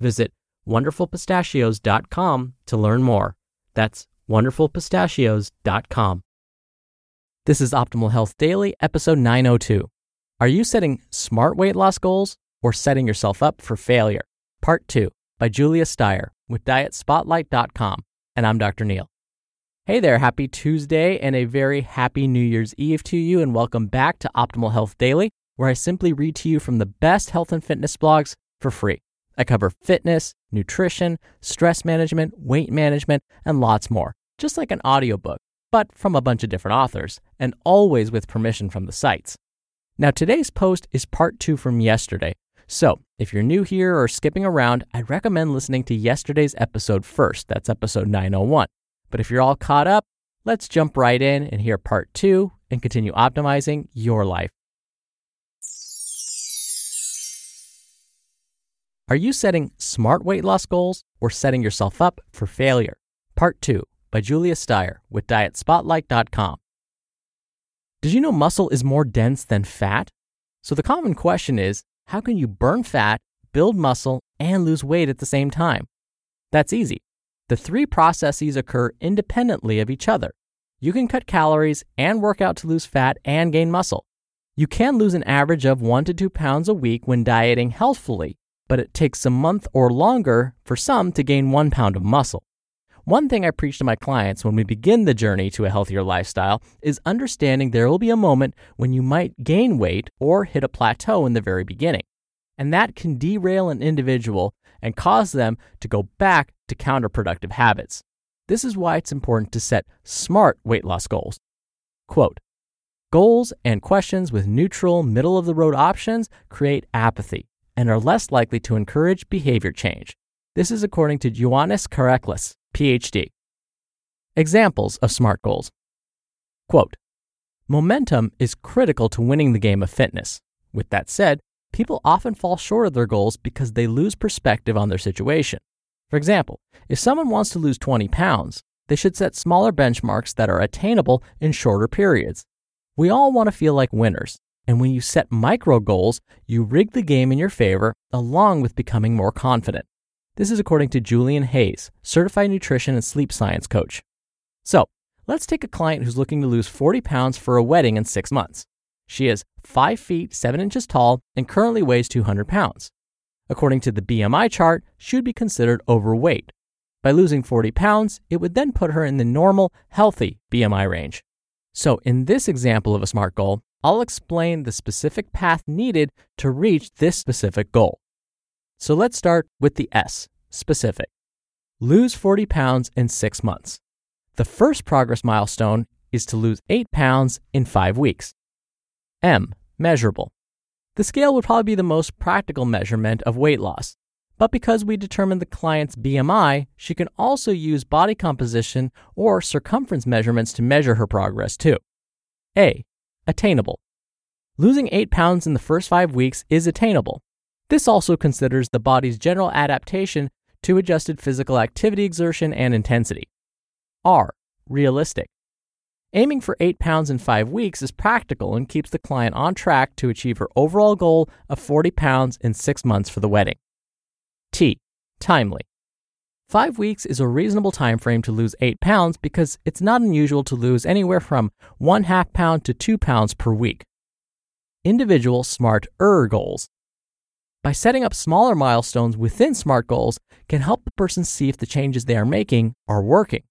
Visit wonderfulpistachios.com to learn more. That's wonderfulpistachios.com. This is Optimal Health Daily, episode 902. Are you setting smart weight loss goals or setting yourself up for failure? Part 2 by Julia Steyer with dietspotlight.com. And I'm Dr. Neal. Hey there, happy Tuesday and a very happy New Year's Eve to you, and welcome back to Optimal Health Daily, where I simply read to you from the best health and fitness blogs for free. I cover fitness, nutrition, stress management, weight management, and lots more, just like an audiobook, but from a bunch of different authors, and always with permission from the sites. Now, today's post is part two from yesterday. So, if you're new here or skipping around, I'd recommend listening to yesterday's episode first. That's episode 901. But if you're all caught up, let's jump right in and hear part two and continue optimizing your life. Are you setting smart weight loss goals or setting yourself up for failure? Part 2 by Julia Steyer with DietSpotlight.com. Did you know muscle is more dense than fat? So the common question is how can you burn fat, build muscle, and lose weight at the same time? That's easy. The three processes occur independently of each other. You can cut calories and work out to lose fat and gain muscle. You can lose an average of 1 to 2 pounds a week when dieting healthfully, but it takes a month or longer for some to gain 1 pound of muscle. One thing I preach to my clients when we begin the journey to a healthier lifestyle is understanding there will be a moment when you might gain weight or hit a plateau in the very beginning. And that can derail an individual and cause them to go back to counterproductive habits. This is why it's important to set smart weight loss goals. Quote Goals and questions with neutral, middle of the road options create apathy and are less likely to encourage behavior change. This is according to Ioannis Karaklis, PhD. Examples of SMART goals. Quote Momentum is critical to winning the game of fitness. With that said, people often fall short of their goals because they lose perspective on their situation. For example, if someone wants to lose 20 pounds, they should set smaller benchmarks that are attainable in shorter periods. We all want to feel like winners, and when you set micro goals, you rig the game in your favor along with becoming more confident. This is according to Julian Hayes, certified nutrition and sleep science coach. So, let's take a client who's looking to lose 40 pounds for a wedding in six months. She is 5 feet 7 inches tall and currently weighs 200 pounds. According to the BMI chart, she would be considered overweight. By losing 40 pounds, it would then put her in the normal, healthy BMI range. So, in this example of a SMART goal, I'll explain the specific path needed to reach this specific goal. So, let's start with the S, specific. Lose 40 pounds in six months. The first progress milestone is to lose 8 pounds in 5 weeks. M, measurable. The scale would probably be the most practical measurement of weight loss. But because we determine the client's BMI, she can also use body composition or circumference measurements to measure her progress too. A. Attainable. Losing 8 pounds in the first 5 weeks is attainable. This also considers the body's general adaptation to adjusted physical activity exertion and intensity. R. Realistic. Aiming for 8 pounds in 5 weeks is practical and keeps the client on track to achieve her overall goal of 40 pounds in 6 months for the wedding. T. Timely. 5 weeks is a reasonable time frame to lose 8 pounds because it's not unusual to lose anywhere from 1 half pound to 2 pounds per week. Individual SMART ER goals. By setting up smaller milestones within SMART goals can help the person see if the changes they are making are working.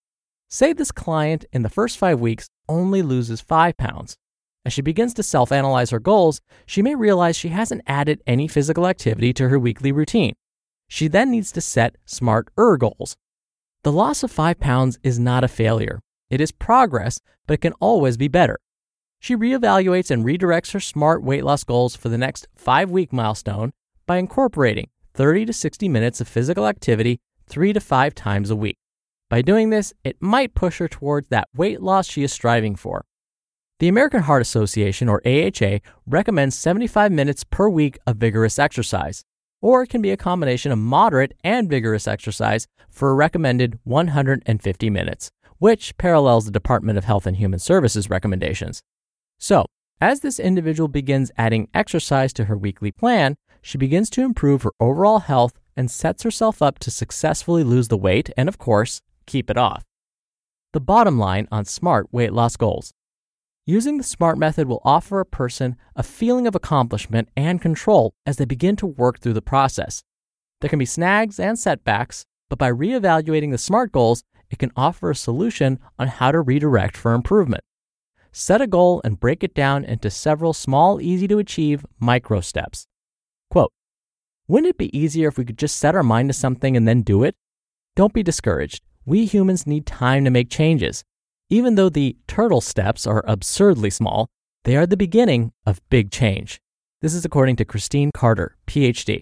Say this client in the first five weeks only loses five pounds. As she begins to self analyze her goals, she may realize she hasn't added any physical activity to her weekly routine. She then needs to set smarter goals. The loss of five pounds is not a failure. It is progress, but it can always be better. She reevaluates and redirects her SMART weight loss goals for the next five week milestone by incorporating 30 to 60 minutes of physical activity three to five times a week. By doing this, it might push her towards that weight loss she is striving for. The American Heart Association, or AHA, recommends 75 minutes per week of vigorous exercise, or it can be a combination of moderate and vigorous exercise for a recommended 150 minutes, which parallels the Department of Health and Human Services recommendations. So, as this individual begins adding exercise to her weekly plan, she begins to improve her overall health and sets herself up to successfully lose the weight and, of course, keep it off. The bottom line on SMART weight loss goals. Using the SMART method will offer a person a feeling of accomplishment and control as they begin to work through the process. There can be snags and setbacks, but by reevaluating the SMART goals, it can offer a solution on how to redirect for improvement. Set a goal and break it down into several small, easy to achieve micro steps. Quote Wouldn't it be easier if we could just set our mind to something and then do it? Don't be discouraged we humans need time to make changes. Even though the turtle steps are absurdly small, they are the beginning of big change. This is according to Christine Carter, PhD.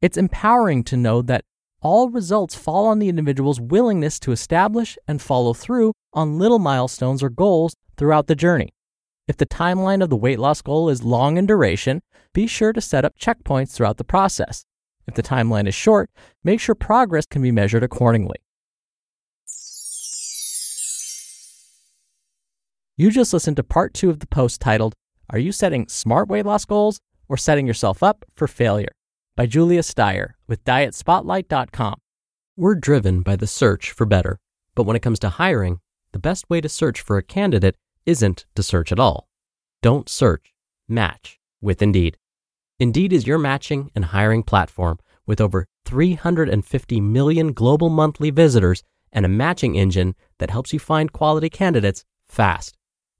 It's empowering to know that all results fall on the individual's willingness to establish and follow through on little milestones or goals throughout the journey. If the timeline of the weight loss goal is long in duration, be sure to set up checkpoints throughout the process. If the timeline is short, make sure progress can be measured accordingly. You just listened to part two of the post titled, Are You Setting Smart Weight Loss Goals or Setting Yourself Up for Failure? by Julia Steyer with DietSpotlight.com. We're driven by the search for better, but when it comes to hiring, the best way to search for a candidate isn't to search at all. Don't search, match with Indeed. Indeed is your matching and hiring platform with over 350 million global monthly visitors and a matching engine that helps you find quality candidates fast.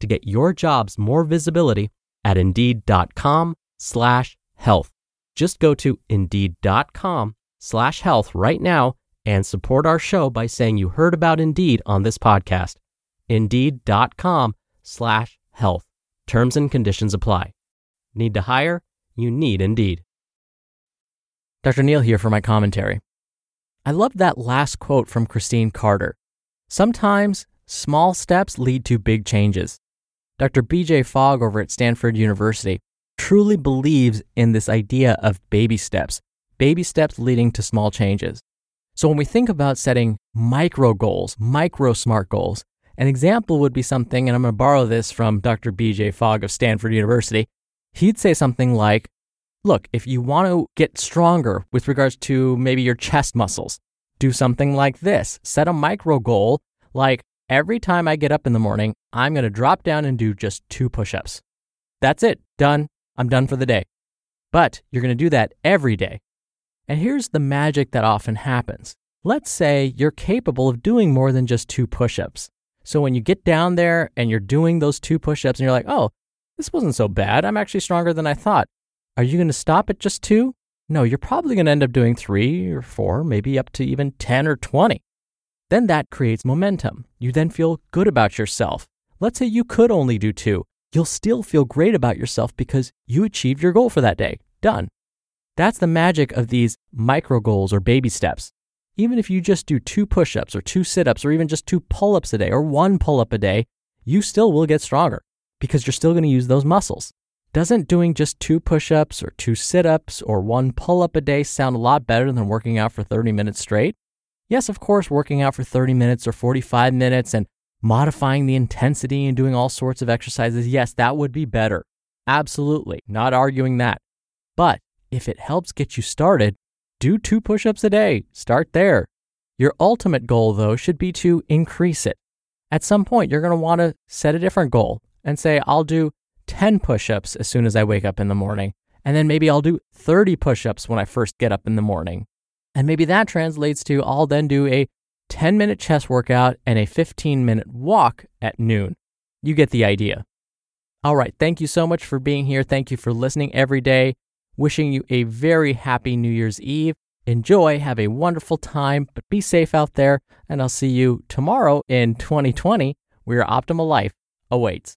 to get your jobs more visibility at indeed.com slash health. Just go to indeed.com slash health right now and support our show by saying you heard about Indeed on this podcast. Indeed.com slash health. Terms and conditions apply. Need to hire? You need Indeed. Dr. Neal here for my commentary. I love that last quote from Christine Carter. Sometimes small steps lead to big changes. Dr. BJ Fogg over at Stanford University truly believes in this idea of baby steps, baby steps leading to small changes. So when we think about setting micro goals, micro smart goals, an example would be something, and I'm going to borrow this from Dr. BJ Fogg of Stanford University. He'd say something like, Look, if you want to get stronger with regards to maybe your chest muscles, do something like this. Set a micro goal like Every time I get up in the morning, I'm going to drop down and do just two push ups. That's it. Done. I'm done for the day. But you're going to do that every day. And here's the magic that often happens. Let's say you're capable of doing more than just two push ups. So when you get down there and you're doing those two push ups and you're like, oh, this wasn't so bad. I'm actually stronger than I thought. Are you going to stop at just two? No, you're probably going to end up doing three or four, maybe up to even 10 or 20. Then that creates momentum. You then feel good about yourself. Let's say you could only do two. You'll still feel great about yourself because you achieved your goal for that day. Done. That's the magic of these micro goals or baby steps. Even if you just do two push ups or two sit ups or even just two pull ups a day or one pull up a day, you still will get stronger because you're still going to use those muscles. Doesn't doing just two push ups or two sit ups or one pull up a day sound a lot better than working out for 30 minutes straight? Yes, of course, working out for 30 minutes or 45 minutes and modifying the intensity and doing all sorts of exercises, yes, that would be better. Absolutely, not arguing that. But if it helps get you started, do two push ups a day. Start there. Your ultimate goal, though, should be to increase it. At some point, you're going to want to set a different goal and say, I'll do 10 push ups as soon as I wake up in the morning. And then maybe I'll do 30 push ups when I first get up in the morning. And maybe that translates to I'll then do a 10 minute chest workout and a 15 minute walk at noon. You get the idea. All right. Thank you so much for being here. Thank you for listening every day. Wishing you a very happy New Year's Eve. Enjoy, have a wonderful time, but be safe out there. And I'll see you tomorrow in 2020 where your optimal life awaits.